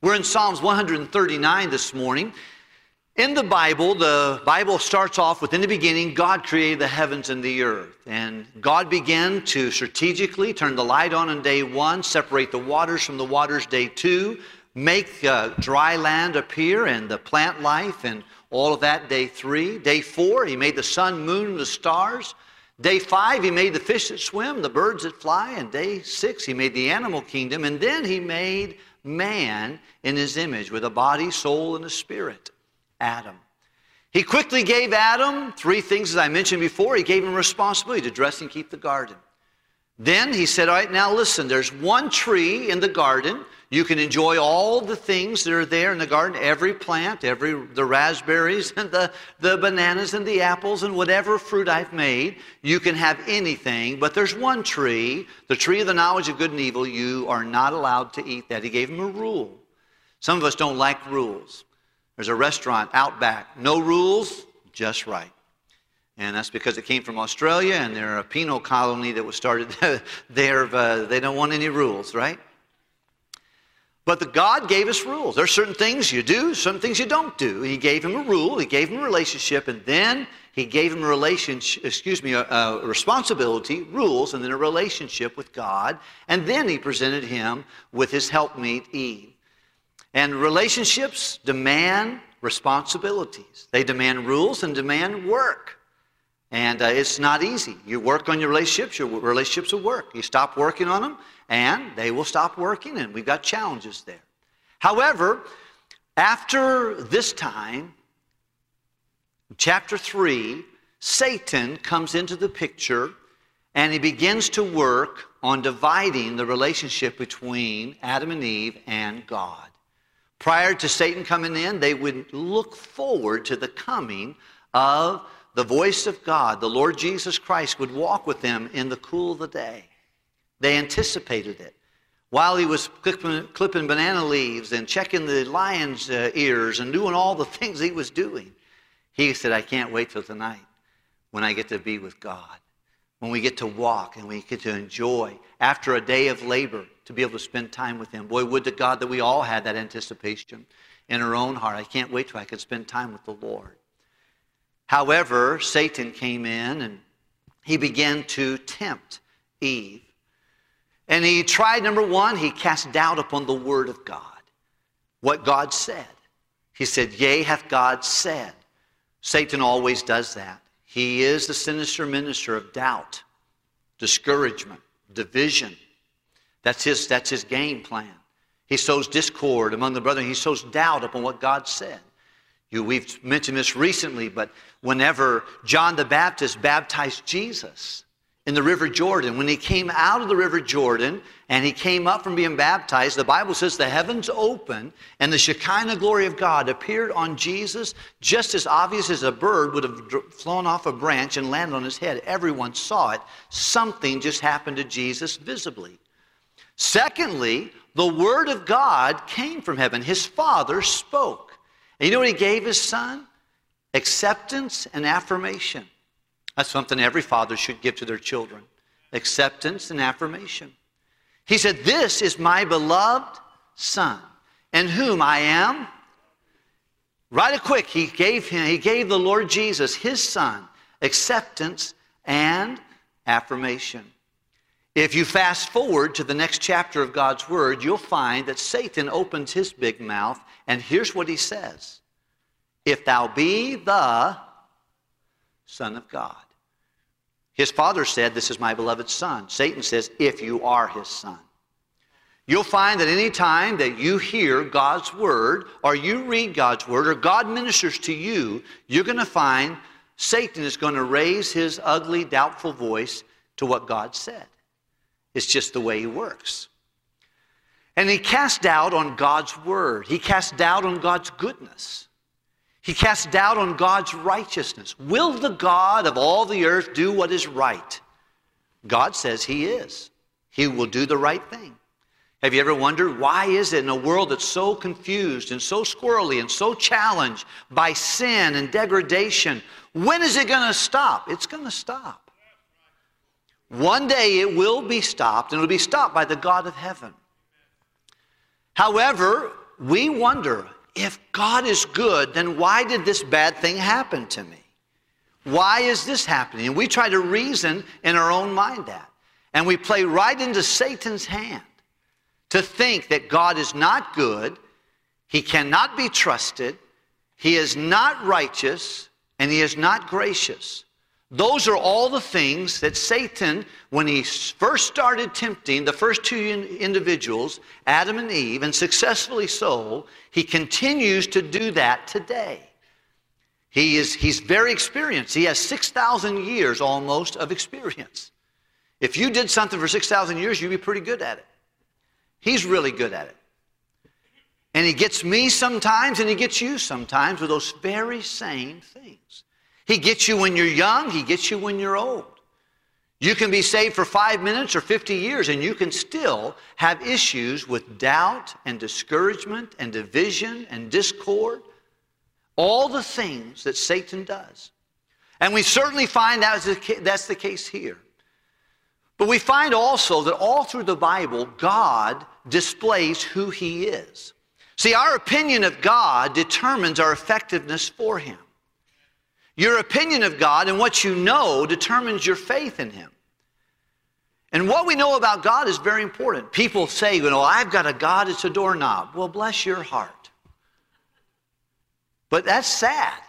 We're in Psalms 139 this morning. In the Bible, the Bible starts off with in the beginning, God created the heavens and the earth. And God began to strategically turn the light on on day one, separate the waters from the waters day two, make uh, dry land appear and the plant life and all of that day three. Day four, He made the sun, moon, and the stars. Day five, He made the fish that swim, the birds that fly. And day six, He made the animal kingdom. And then He made man in His image with a body, soul, and a spirit. Adam. He quickly gave Adam three things, as I mentioned before. He gave him responsibility to dress and keep the garden. Then he said, All right, now listen, there's one tree in the garden. You can enjoy all the things that are there in the garden, every plant, every the raspberries and the, the bananas and the apples and whatever fruit I've made. You can have anything, but there's one tree, the tree of the knowledge of good and evil. You are not allowed to eat that. He gave him a rule. Some of us don't like rules. There's a restaurant out back, no rules, just right. And that's because it came from Australia and they're a penal colony that was started there. Uh, they don't want any rules, right? But the God gave us rules. There are certain things you do, certain things you don't do. He gave him a rule, he gave him a relationship, and then he gave him a relationship, excuse me, a, a responsibility, rules, and then a relationship with God. And then he presented him with his helpmeet Eve. And relationships demand responsibilities, they demand rules and demand work. And uh, it's not easy. You work on your relationships, your relationships will work. You stop working on them, and they will stop working, and we've got challenges there. However, after this time, chapter 3, Satan comes into the picture and he begins to work on dividing the relationship between Adam and Eve and God. Prior to Satan coming in, they would look forward to the coming of the voice of God. The Lord Jesus Christ would walk with them in the cool of the day. They anticipated it. While he was clipping, clipping banana leaves and checking the lion's uh, ears and doing all the things he was doing, he said, I can't wait till tonight when I get to be with God, when we get to walk and we get to enjoy after a day of labor to be able to spend time with Him. Boy, would to God that we all had that anticipation in our own heart. I can't wait till I could spend time with the Lord. However, Satan came in and he began to tempt Eve. And he tried, number one, he cast doubt upon the Word of God, what God said. He said, Yea, hath God said. Satan always does that. He is the sinister minister of doubt, discouragement, division, that's his, that's his game plan. He sows discord among the brethren. He sows doubt upon what God said. You, we've mentioned this recently, but whenever John the Baptist baptized Jesus in the River Jordan, when he came out of the River Jordan and he came up from being baptized, the Bible says the heavens opened and the Shekinah glory of God appeared on Jesus, just as obvious as a bird would have flown off a branch and landed on his head. Everyone saw it. Something just happened to Jesus visibly. Secondly, the Word of God came from heaven. His Father spoke. And you know what He gave His Son? Acceptance and affirmation. That's something every father should give to their children acceptance and affirmation. He said, This is my beloved Son, in whom I am. Right quick, he gave him, he gave the Lord Jesus, his son, acceptance and affirmation. If you fast forward to the next chapter of God's Word, you'll find that Satan opens his big mouth, and here's what he says If thou be the Son of God. His father said, This is my beloved Son. Satan says, If you are his Son. You'll find that any time that you hear God's Word, or you read God's Word, or God ministers to you, you're going to find Satan is going to raise his ugly, doubtful voice to what God said. It's just the way he works. And he cast doubt on God's word. He cast doubt on God's goodness. He cast doubt on God's righteousness. Will the God of all the earth do what is right? God says he is. He will do the right thing. Have you ever wondered why is it in a world that's so confused and so squirrely and so challenged by sin and degradation, when is it going to stop? It's going to stop. One day it will be stopped, and it will be stopped by the God of heaven. However, we wonder if God is good, then why did this bad thing happen to me? Why is this happening? And we try to reason in our own mind that. And we play right into Satan's hand to think that God is not good, he cannot be trusted, he is not righteous, and he is not gracious. Those are all the things that Satan, when he first started tempting the first two individuals, Adam and Eve, and successfully so, he continues to do that today. He is, he's very experienced. He has 6,000 years almost of experience. If you did something for 6,000 years, you'd be pretty good at it. He's really good at it. And he gets me sometimes and he gets you sometimes with those very same things. He gets you when you're young, He gets you when you're old. You can be saved for five minutes or 50 years, and you can still have issues with doubt and discouragement and division and discord. All the things that Satan does. And we certainly find that that's the case here. But we find also that all through the Bible, God displays who He is. See, our opinion of God determines our effectiveness for Him. Your opinion of God and what you know determines your faith in Him. And what we know about God is very important. People say, you know, I've got a God, it's a doorknob. Well, bless your heart. But that's sad.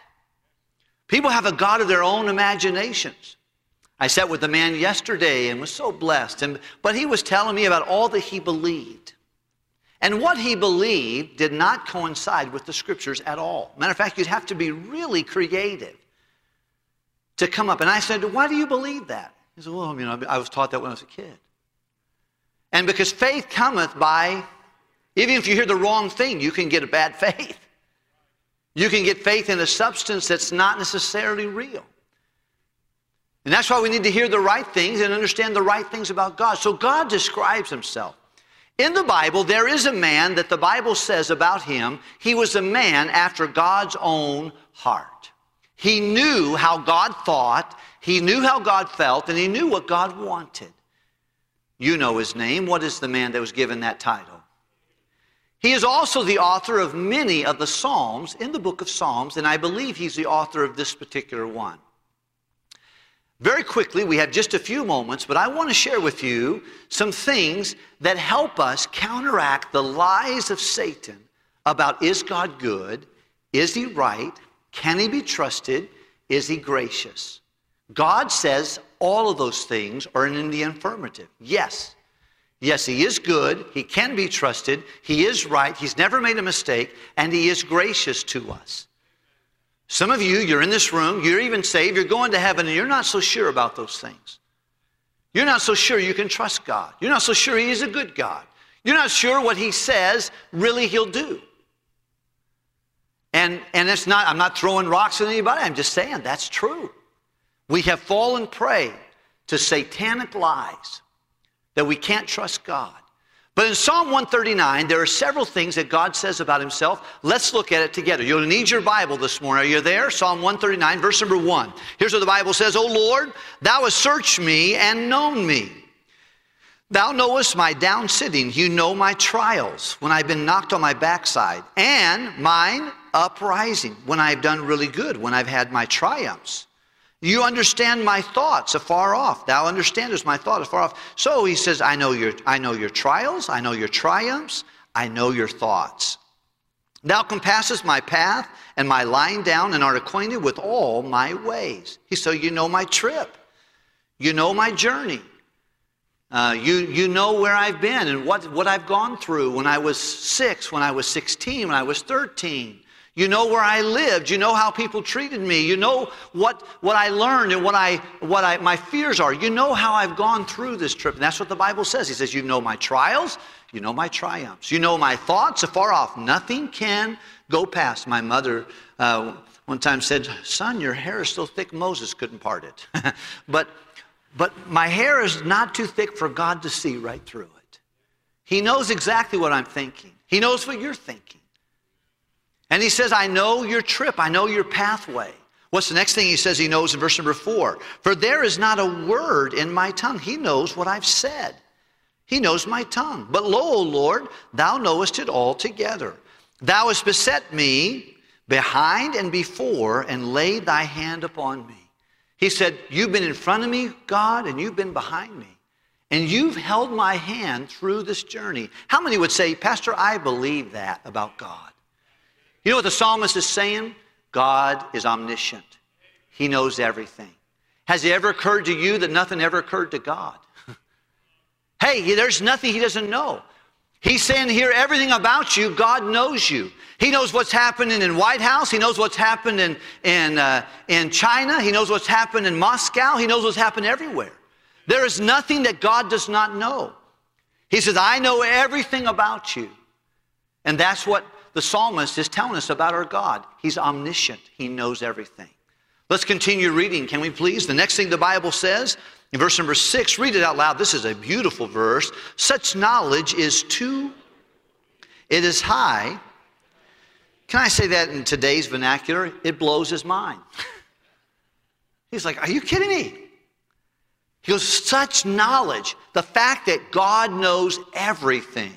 People have a God of their own imaginations. I sat with a man yesterday and was so blessed, and, but he was telling me about all that he believed. And what he believed did not coincide with the scriptures at all. Matter of fact, you'd have to be really creative to come up. And I said, Why do you believe that? He said, Well, you know, I was taught that when I was a kid. And because faith cometh by, even if you hear the wrong thing, you can get a bad faith. You can get faith in a substance that's not necessarily real. And that's why we need to hear the right things and understand the right things about God. So God describes himself. In the Bible, there is a man that the Bible says about him, he was a man after God's own heart. He knew how God thought, he knew how God felt, and he knew what God wanted. You know his name. What is the man that was given that title? He is also the author of many of the Psalms in the book of Psalms, and I believe he's the author of this particular one. Very quickly, we have just a few moments, but I want to share with you some things that help us counteract the lies of Satan about is God good? Is he right? Can he be trusted? Is he gracious? God says all of those things are in the affirmative. Yes. Yes, he is good. He can be trusted. He is right. He's never made a mistake. And he is gracious to us. Some of you, you're in this room, you're even saved, you're going to heaven, and you're not so sure about those things. You're not so sure you can trust God. You're not so sure He is a good God. You're not sure what He says really He'll do. And, and it's not, I'm not throwing rocks at anybody, I'm just saying that's true. We have fallen prey to satanic lies that we can't trust God. But in Psalm 139, there are several things that God says about himself. Let's look at it together. You'll need your Bible this morning. Are you there? Psalm 139, verse number 1. Here's what the Bible says O Lord, thou hast searched me and known me. Thou knowest my down sitting. You know my trials when I've been knocked on my backside, and mine uprising when I've done really good, when I've had my triumphs. You understand my thoughts afar off. Thou understandest my thoughts afar off. So he says, I know your, I know your trials, I know your triumphs, I know your thoughts. Thou compassest my path and my lying down and art acquainted with all my ways. He so you know my trip. You know my journey. Uh, you, you know where I've been and what, what I've gone through when I was six, when I was 16, when I was 13. You know where I lived. You know how people treated me. You know what, what I learned and what, I, what I, my fears are. You know how I've gone through this trip. And that's what the Bible says. He says, You know my trials. You know my triumphs. You know my thoughts afar off. Nothing can go past. My mother uh, one time said, Son, your hair is so thick Moses couldn't part it. but but my hair is not too thick for God to see right through it. He knows exactly what I'm thinking, He knows what you're thinking. And He says, I know your trip, I know your pathway. What's the next thing He says He knows in verse number four? For there is not a word in my tongue. He knows what I've said. He knows my tongue. But lo, O Lord, thou knowest it altogether. Thou hast beset me behind and before, and laid thy hand upon me. He said, You've been in front of me, God, and you've been behind me. And you've held my hand through this journey. How many would say, Pastor, I believe that about God? You know what the psalmist is saying? God is omniscient, He knows everything. Has it ever occurred to you that nothing ever occurred to God? hey, there's nothing He doesn't know. He's saying here everything about you, God knows you. He knows what's happening in White House. He knows what's happened in, in, uh, in China. He knows what's happened in Moscow. He knows what's happened everywhere. There is nothing that God does not know. He says, I know everything about you. And that's what the psalmist is telling us about our God. He's omniscient, He knows everything. Let's continue reading, can we please? The next thing the Bible says in verse number six, read it out loud. This is a beautiful verse. Such knowledge is too, it is high. Can I say that in today's vernacular? It blows his mind. He's like, Are you kidding me? He goes, Such knowledge, the fact that God knows everything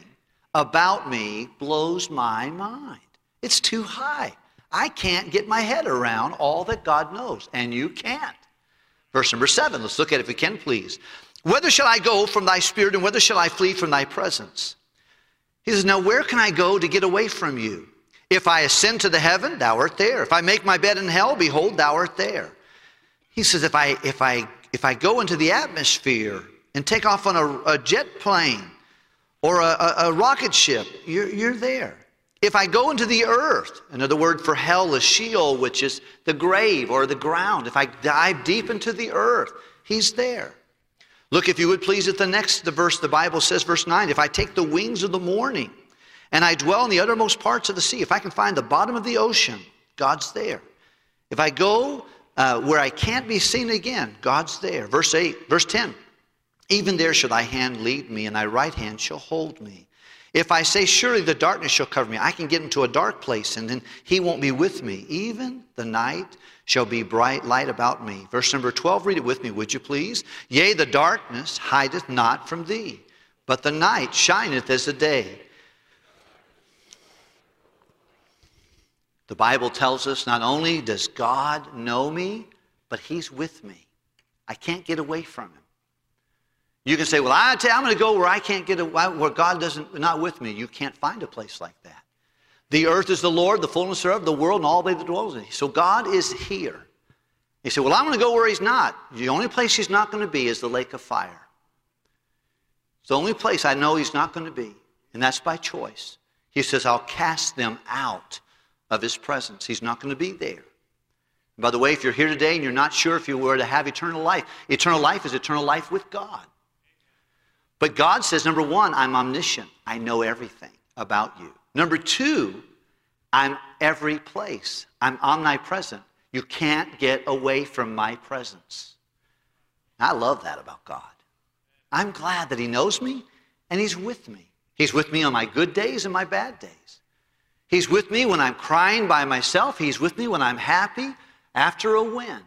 about me blows my mind. It's too high. I can't get my head around all that God knows, and you can't. Verse number seven, let's look at it if we can, please. Whether shall I go from thy spirit, and whether shall I flee from thy presence? He says, Now where can I go to get away from you? If I ascend to the heaven, thou art there. If I make my bed in hell, behold, thou art there. He says, If I if I if I go into the atmosphere and take off on a, a jet plane or a, a, a rocket ship, you're, you're there. If I go into the earth, another word for hell is Sheol, which is the grave or the ground. If I dive deep into the earth, he's there. Look, if you would please, at the next the verse, the Bible says, verse 9, if I take the wings of the morning and I dwell in the uttermost parts of the sea, if I can find the bottom of the ocean, God's there. If I go uh, where I can't be seen again, God's there. Verse 8, verse 10, even there shall thy hand lead me, and thy right hand shall hold me. If I say, Surely the darkness shall cover me, I can get into a dark place and then he won't be with me. Even the night shall be bright light about me. Verse number 12, read it with me, would you please? Yea, the darkness hideth not from thee, but the night shineth as the day. The Bible tells us not only does God know me, but he's with me. I can't get away from him. You can say, well, I tell you, I'm going to go where I can't get, away, where God doesn't, not with me. You can't find a place like that. The earth is the Lord, the fullness thereof, the world, and all they that dwell in it. So God is here. He said, well, I'm going to go where he's not. The only place he's not going to be is the lake of fire. It's the only place I know he's not going to be, and that's by choice. He says, I'll cast them out of his presence. He's not going to be there. by the way, if you're here today and you're not sure if you were to have eternal life, eternal life is eternal life with God. But God says, number one, I'm omniscient. I know everything about you. Number two, I'm every place. I'm omnipresent. You can't get away from my presence. I love that about God. I'm glad that He knows me and He's with me. He's with me on my good days and my bad days. He's with me when I'm crying by myself. He's with me when I'm happy after a win.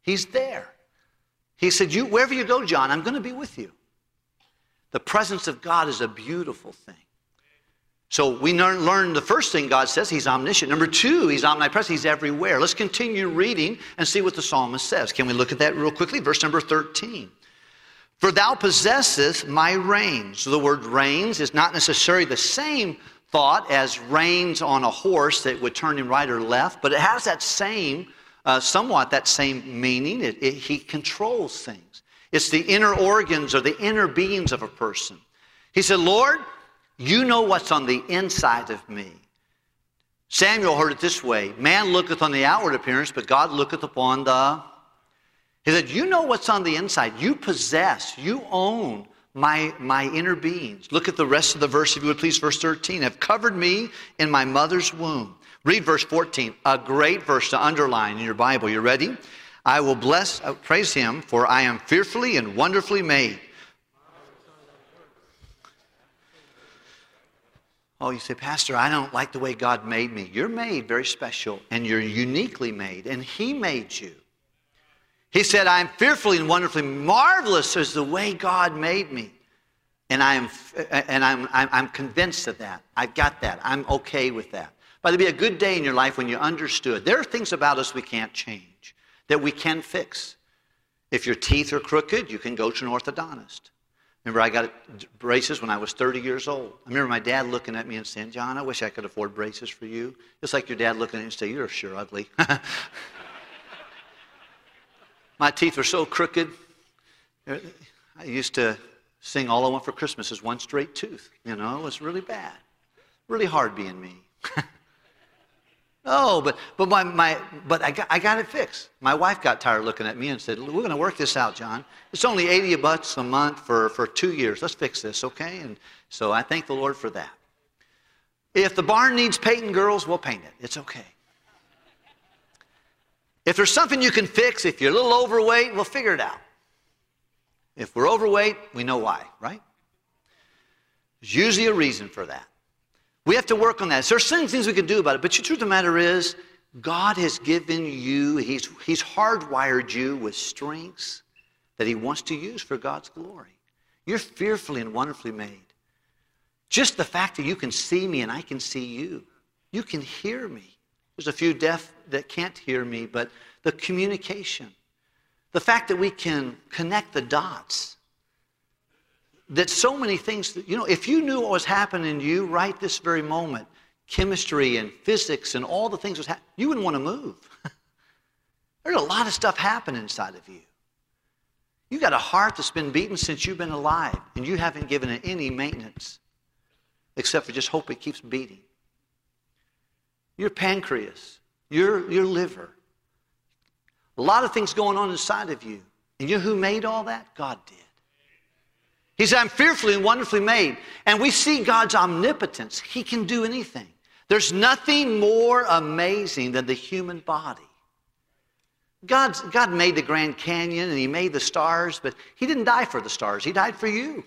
He's there. He said, you, Wherever you go, John, I'm going to be with you. The presence of God is a beautiful thing. So we learn, the first thing God says, He's omniscient. Number two, He's omnipresent, He's everywhere. Let's continue reading and see what the psalmist says. Can we look at that real quickly? Verse number 13. For thou possessest my reins. So the word reins is not necessarily the same thought as reins on a horse that would turn him right or left, but it has that same, uh, somewhat that same meaning. It, it, he controls things. It's the inner organs or the inner beings of a person. He said, Lord, you know what's on the inside of me. Samuel heard it this way Man looketh on the outward appearance, but God looketh upon the. He said, You know what's on the inside. You possess, you own my, my inner beings. Look at the rest of the verse, if you would please, verse 13. Have covered me in my mother's womb. Read verse 14, a great verse to underline in your Bible. You ready? I will bless, uh, praise him, for I am fearfully and wonderfully made. Oh, you say, Pastor, I don't like the way God made me. You're made very special, and you're uniquely made, and He made you. He said, I'm fearfully and wonderfully marvelous is the way God made me. And, I am, and I'm, I'm, convinced of that. I've got that. I'm okay with that. But there'll be a good day in your life when you understood. There are things about us we can't change, that we can fix. If your teeth are crooked, you can go to an orthodontist. Remember, I got braces when I was 30 years old. I remember my dad looking at me and saying, John, I wish I could afford braces for you. It's like your dad looking at you and saying, You're sure ugly. my teeth were so crooked. I used to sing All I Want for Christmas is One Straight Tooth. You know, it was really bad. Really hard being me. Oh, but, but, my, my, but I, got, I got it fixed. My wife got tired looking at me and said, We're going to work this out, John. It's only 80 bucks a month for, for two years. Let's fix this, okay? And so I thank the Lord for that. If the barn needs painting, girls, we'll paint it. It's okay. If there's something you can fix, if you're a little overweight, we'll figure it out. If we're overweight, we know why, right? There's usually a reason for that. We have to work on that. There are certain things we can do about it, but the truth of the matter is, God has given you, He's, he's hardwired you with strengths that He wants to use for God's glory. You're fearfully and wonderfully made. Just the fact that you can see me and I can see you, you can hear me. There's a few deaf that can't hear me, but the communication, the fact that we can connect the dots, that so many things, you know, if you knew what was happening to you right this very moment, chemistry and physics and all the things was happening, you wouldn't want to move. There's a lot of stuff happening inside of you. You got a heart that's been beaten since you've been alive, and you haven't given it any maintenance except for just hope it keeps beating. Your pancreas, your, your liver, a lot of things going on inside of you. And you know who made all that? God did. He said, I'm fearfully and wonderfully made. And we see God's omnipotence. He can do anything. There's nothing more amazing than the human body. God's, God made the Grand Canyon and He made the stars, but He didn't die for the stars. He died for you.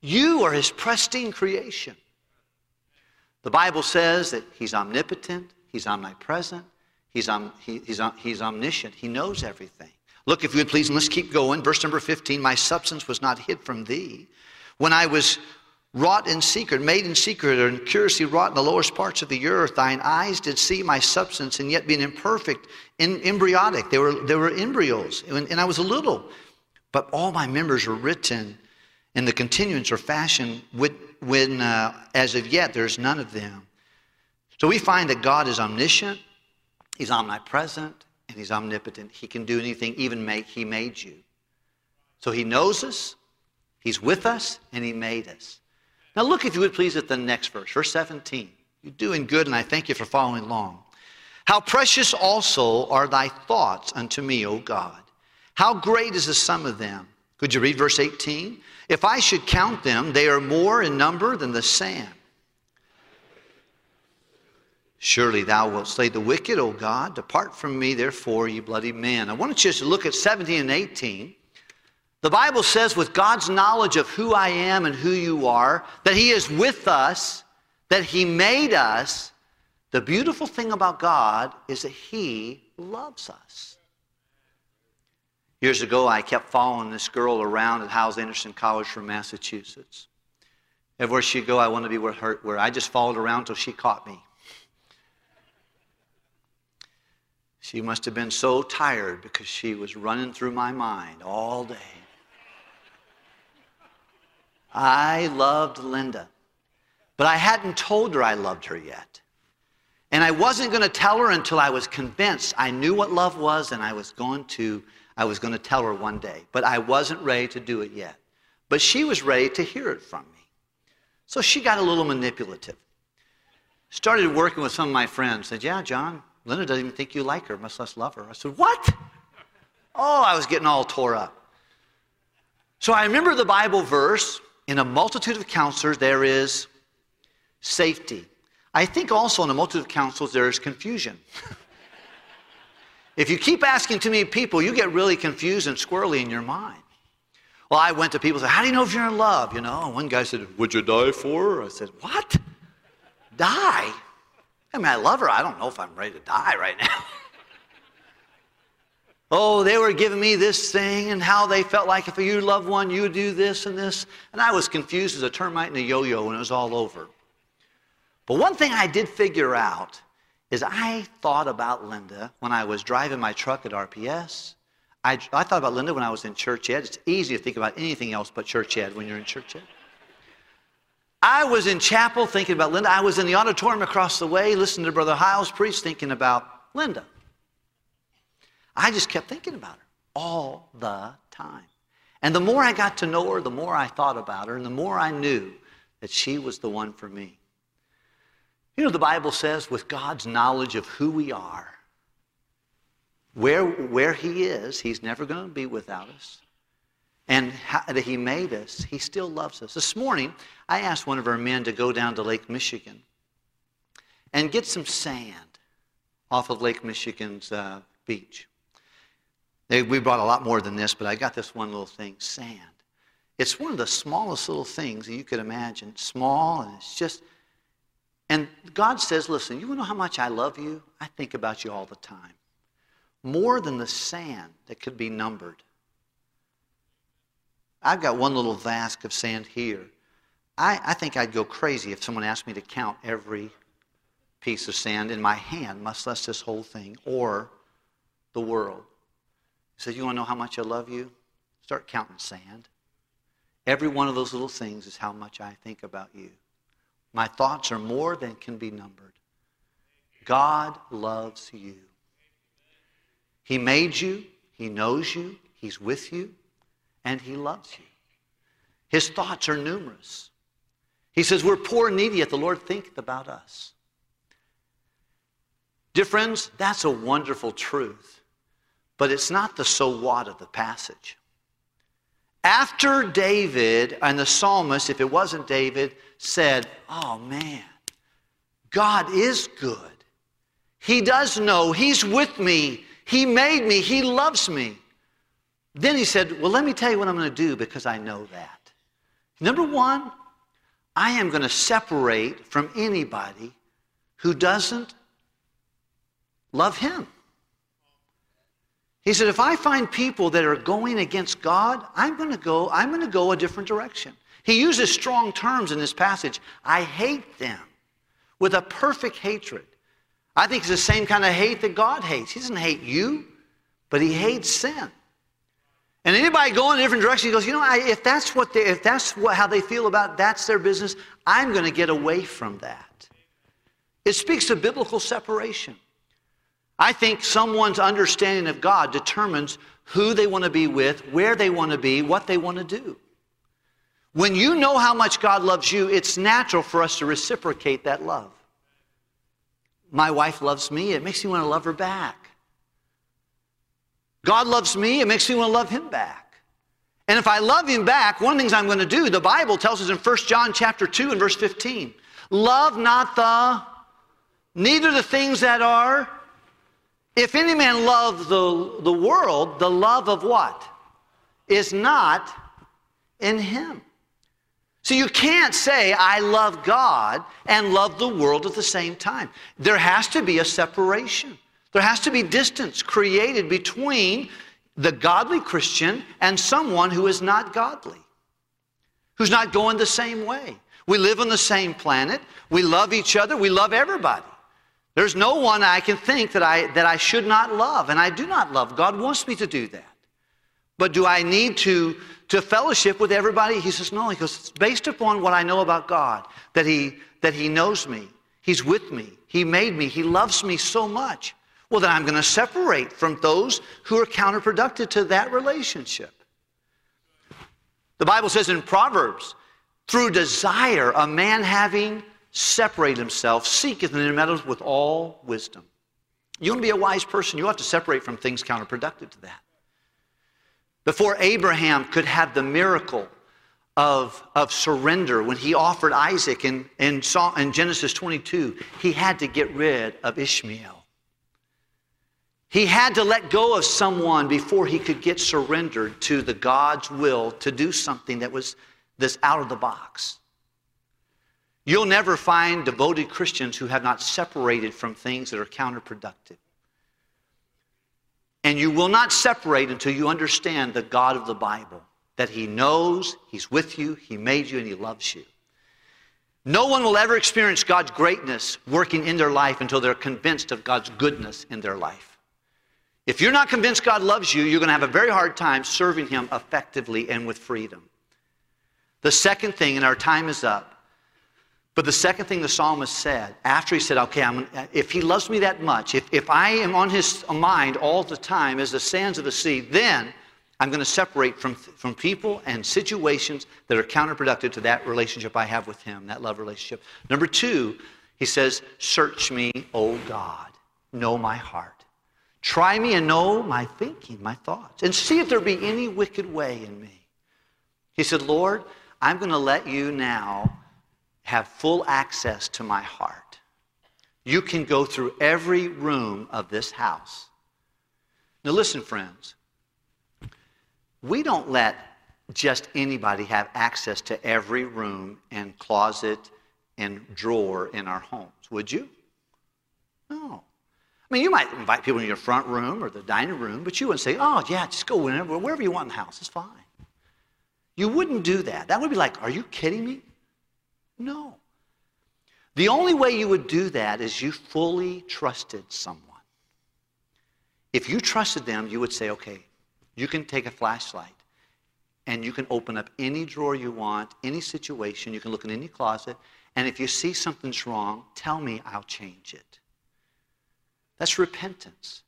You are His pristine creation. The Bible says that He's omnipotent, He's omnipresent, He's, om, he, he's, he's omniscient, He knows everything. Look, if you would please, and let's keep going. Verse number 15 My substance was not hid from thee. When I was wrought in secret, made in secret, or curiously wrought in the lowest parts of the earth, thine eyes did see my substance, and yet being imperfect, in, embryotic. They were, they were embryos, and, and I was a little. But all my members were written in the continuance or fashion when, when uh, as of yet, there's none of them. So we find that God is omniscient, He's omnipresent, and he's omnipotent. He can do anything, even make he made you. So he knows us, he's with us, and he made us. Now look, if you would please, at the next verse, verse 17. You're doing good, and I thank you for following along. How precious also are thy thoughts unto me, O God. How great is the sum of them. Could you read verse 18? If I should count them, they are more in number than the sand. Surely thou wilt slay the wicked, O God. Depart from me, therefore, ye bloody men. I want you to look at 17 and 18. The Bible says, with God's knowledge of who I am and who you are, that He is with us, that He made us. The beautiful thing about God is that He loves us. Years ago, I kept following this girl around at Hyles Anderson College from Massachusetts. Everywhere she'd go, I wanted to be with her, where I just followed around until she caught me. She must have been so tired because she was running through my mind all day. I loved Linda, but I hadn't told her I loved her yet. And I wasn't going to tell her until I was convinced I knew what love was and I was going to I was going to tell her one day, but I wasn't ready to do it yet. But she was ready to hear it from me. So she got a little manipulative. Started working with some of my friends. Said, "Yeah, John, Linda doesn't even think you like her, much less love her. I said, What? Oh, I was getting all tore up. So I remember the Bible verse in a multitude of counselors, there is safety. I think also in a multitude of counselors, there is confusion. if you keep asking too many people, you get really confused and squirrely in your mind. Well, I went to people and said, How do you know if you're in love? You know, one guy said, Would you die for? I said, What? Die? I mean, I love her. I don't know if I'm ready to die right now. Oh, they were giving me this thing and how they felt like if you loved one, you would do this and this. And I was confused as a termite in a yo yo when it was all over. But one thing I did figure out is I thought about Linda when I was driving my truck at RPS. I, I thought about Linda when I was in church ed. It's easy to think about anything else but church ed when you're in church ed. I was in chapel thinking about Linda. I was in the auditorium across the way listening to Brother Hyles preach thinking about Linda. I just kept thinking about her all the time. And the more I got to know her, the more I thought about her, and the more I knew that she was the one for me. You know, the Bible says, with God's knowledge of who we are, where, where He is, He's never going to be without us. And how, that He made us, He still loves us. This morning, I asked one of our men to go down to Lake Michigan and get some sand off of Lake Michigan's uh, beach. They, we brought a lot more than this, but I got this one little thing sand. It's one of the smallest little things you could imagine. Small, and it's just. And God says, Listen, you want to know how much I love you? I think about you all the time. More than the sand that could be numbered. I've got one little vask of sand here. I, I think I'd go crazy if someone asked me to count every piece of sand in my hand, much less this whole thing, or the world. He says, You want to know how much I love you? Start counting sand. Every one of those little things is how much I think about you. My thoughts are more than can be numbered. God loves you. He made you, He knows you, He's with you, and He loves you. His thoughts are numerous. He says, We're poor and needy, yet the Lord thinketh about us. Dear friends, that's a wonderful truth. But it's not the so what of the passage. After David and the psalmist, if it wasn't David, said, Oh man, God is good. He does know. He's with me. He made me. He loves me. Then he said, Well, let me tell you what I'm going to do because I know that. Number one, I am going to separate from anybody who doesn't love him. He said, if I find people that are going against God, I'm going to go, I'm going to go a different direction. He uses strong terms in this passage. I hate them with a perfect hatred. I think it's the same kind of hate that God hates. He doesn't hate you, but he hates sin. And anybody going in a different direction, he goes, you know, I, if that's what they, if that's what, how they feel about, that's their business. I'm going to get away from that. It speaks of biblical separation. I think someone's understanding of God determines who they want to be with, where they want to be, what they want to do. When you know how much God loves you, it's natural for us to reciprocate that love. My wife loves me, it makes me want to love her back. God loves me, it makes me want to love him back. And if I love him back, one of the things I'm going to do, the Bible tells us in 1 John chapter 2 and verse 15, love not the neither the things that are if any man love the, the world, the love of what? Is not in him. So you can't say, I love God and love the world at the same time. There has to be a separation. There has to be distance created between the godly Christian and someone who is not godly, who's not going the same way. We live on the same planet. We love each other. We love everybody. There's no one I can think that I, that I should not love, and I do not love. God wants me to do that. But do I need to, to fellowship with everybody? He says, no. He goes, it's based upon what I know about God, that he, that he knows me. He's with me. He made me. He loves me so much. Well, then I'm going to separate from those who are counterproductive to that relationship. The Bible says in Proverbs, through desire, a man having separated himself, seeketh and meddles with all wisdom. You want to be a wise person, you have to separate from things counterproductive to that. Before Abraham could have the miracle of, of surrender, when he offered Isaac in, in, in Genesis 22, he had to get rid of Ishmael. He had to let go of someone before he could get surrendered to the God's will to do something that was this out of the box. You'll never find devoted Christians who have not separated from things that are counterproductive. And you will not separate until you understand the God of the Bible that He knows, He's with you, He made you, and He loves you. No one will ever experience God's greatness working in their life until they're convinced of God's goodness in their life. If you're not convinced God loves you, you're going to have a very hard time serving Him effectively and with freedom. The second thing, and our time is up, but the second thing the psalmist said, after he said, okay, I'm, if he loves me that much, if, if I am on his mind all the time as the sands of the sea, then I'm going to separate from, from people and situations that are counterproductive to that relationship I have with him, that love relationship. Number two, he says, Search me, O God, know my heart. Try me and know my thinking, my thoughts, and see if there be any wicked way in me. He said, Lord, I'm going to let you now have full access to my heart. You can go through every room of this house. Now, listen, friends. We don't let just anybody have access to every room and closet and drawer in our homes, would you? No. I mean, you might invite people in your front room or the dining room, but you wouldn't say, oh, yeah, just go wherever, wherever you want in the house. It's fine. You wouldn't do that. That would be like, are you kidding me? No. The only way you would do that is you fully trusted someone. If you trusted them, you would say, okay, you can take a flashlight and you can open up any drawer you want, any situation. You can look in any closet. And if you see something's wrong, tell me, I'll change it. That's repentance.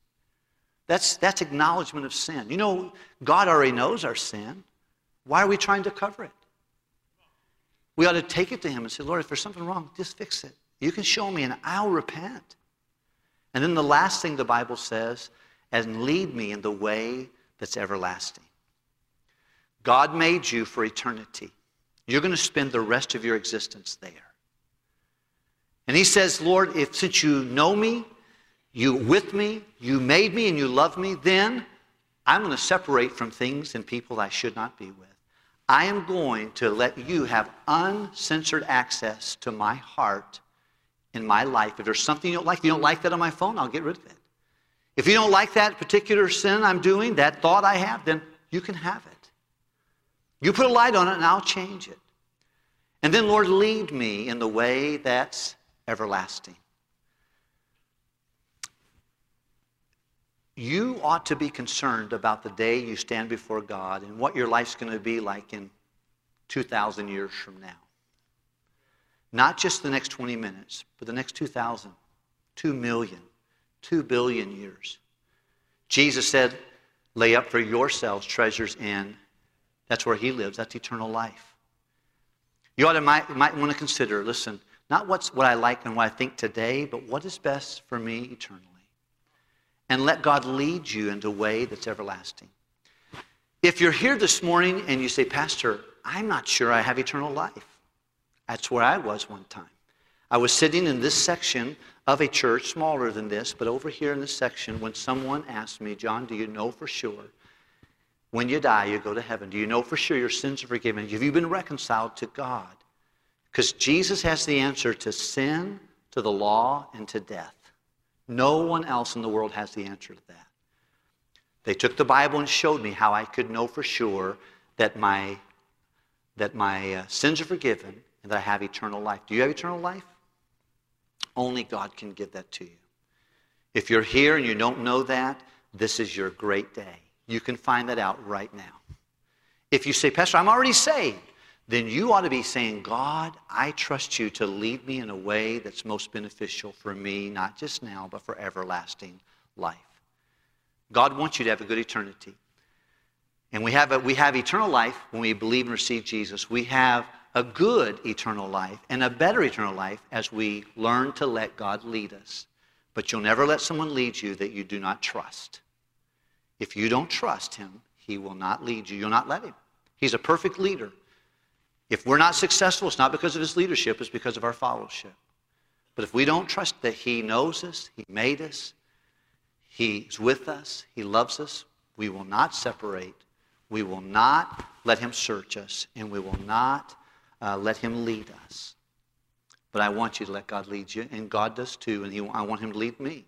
That's, that's acknowledgement of sin. You know, God already knows our sin. Why are we trying to cover it? We ought to take it to Him and say, Lord, if there's something wrong, just fix it. You can show me and I'll repent. And then the last thing the Bible says, and lead me in the way that's everlasting. God made you for eternity. You're going to spend the rest of your existence there. And he says, Lord, if since you know me, you with me, you made me and you love me, then I'm going to separate from things and people I should not be with. I am going to let you have uncensored access to my heart in my life. If there's something you don't like, if you don't like that on my phone, I'll get rid of it. If you don't like that particular sin I'm doing, that thought I have, then you can have it. You put a light on it and I'll change it. And then, Lord, lead me in the way that's everlasting. You ought to be concerned about the day you stand before God and what your life's going to be like in 2,000 years from now. Not just the next 20 minutes, but the next 2,000, 2 million, Two billion years. Jesus said, lay up for yourselves treasures in. That's where he lives. That's eternal life. You ought to might, might want to consider, listen, not what's what I like and what I think today, but what is best for me eternally. And let God lead you into a way that's everlasting. If you're here this morning and you say, Pastor, I'm not sure I have eternal life. That's where I was one time. I was sitting in this section of a church smaller than this, but over here in this section, when someone asked me, John, do you know for sure when you die you go to heaven? Do you know for sure your sins are forgiven? Have you been reconciled to God? Because Jesus has the answer to sin, to the law, and to death. No one else in the world has the answer to that. They took the Bible and showed me how I could know for sure that my, that my uh, sins are forgiven and that I have eternal life. Do you have eternal life? Only God can give that to you. If you're here and you don't know that, this is your great day. You can find that out right now. If you say, Pastor, I'm already saved, then you ought to be saying, God, I trust you to lead me in a way that's most beneficial for me, not just now, but for everlasting life. God wants you to have a good eternity. And we have, a, we have eternal life when we believe and receive Jesus. We have a good eternal life and a better eternal life as we learn to let God lead us. But you'll never let someone lead you that you do not trust. If you don't trust him, he will not lead you. You'll not let him. He's a perfect leader. If we're not successful, it's not because of his leadership, it's because of our fellowship. But if we don't trust that he knows us, he made us, he's with us, he loves us, we will not separate. We will not let him search us, and we will not uh, let Him lead us. But I want you to let God lead you, and God does too, and he, I want Him to lead me.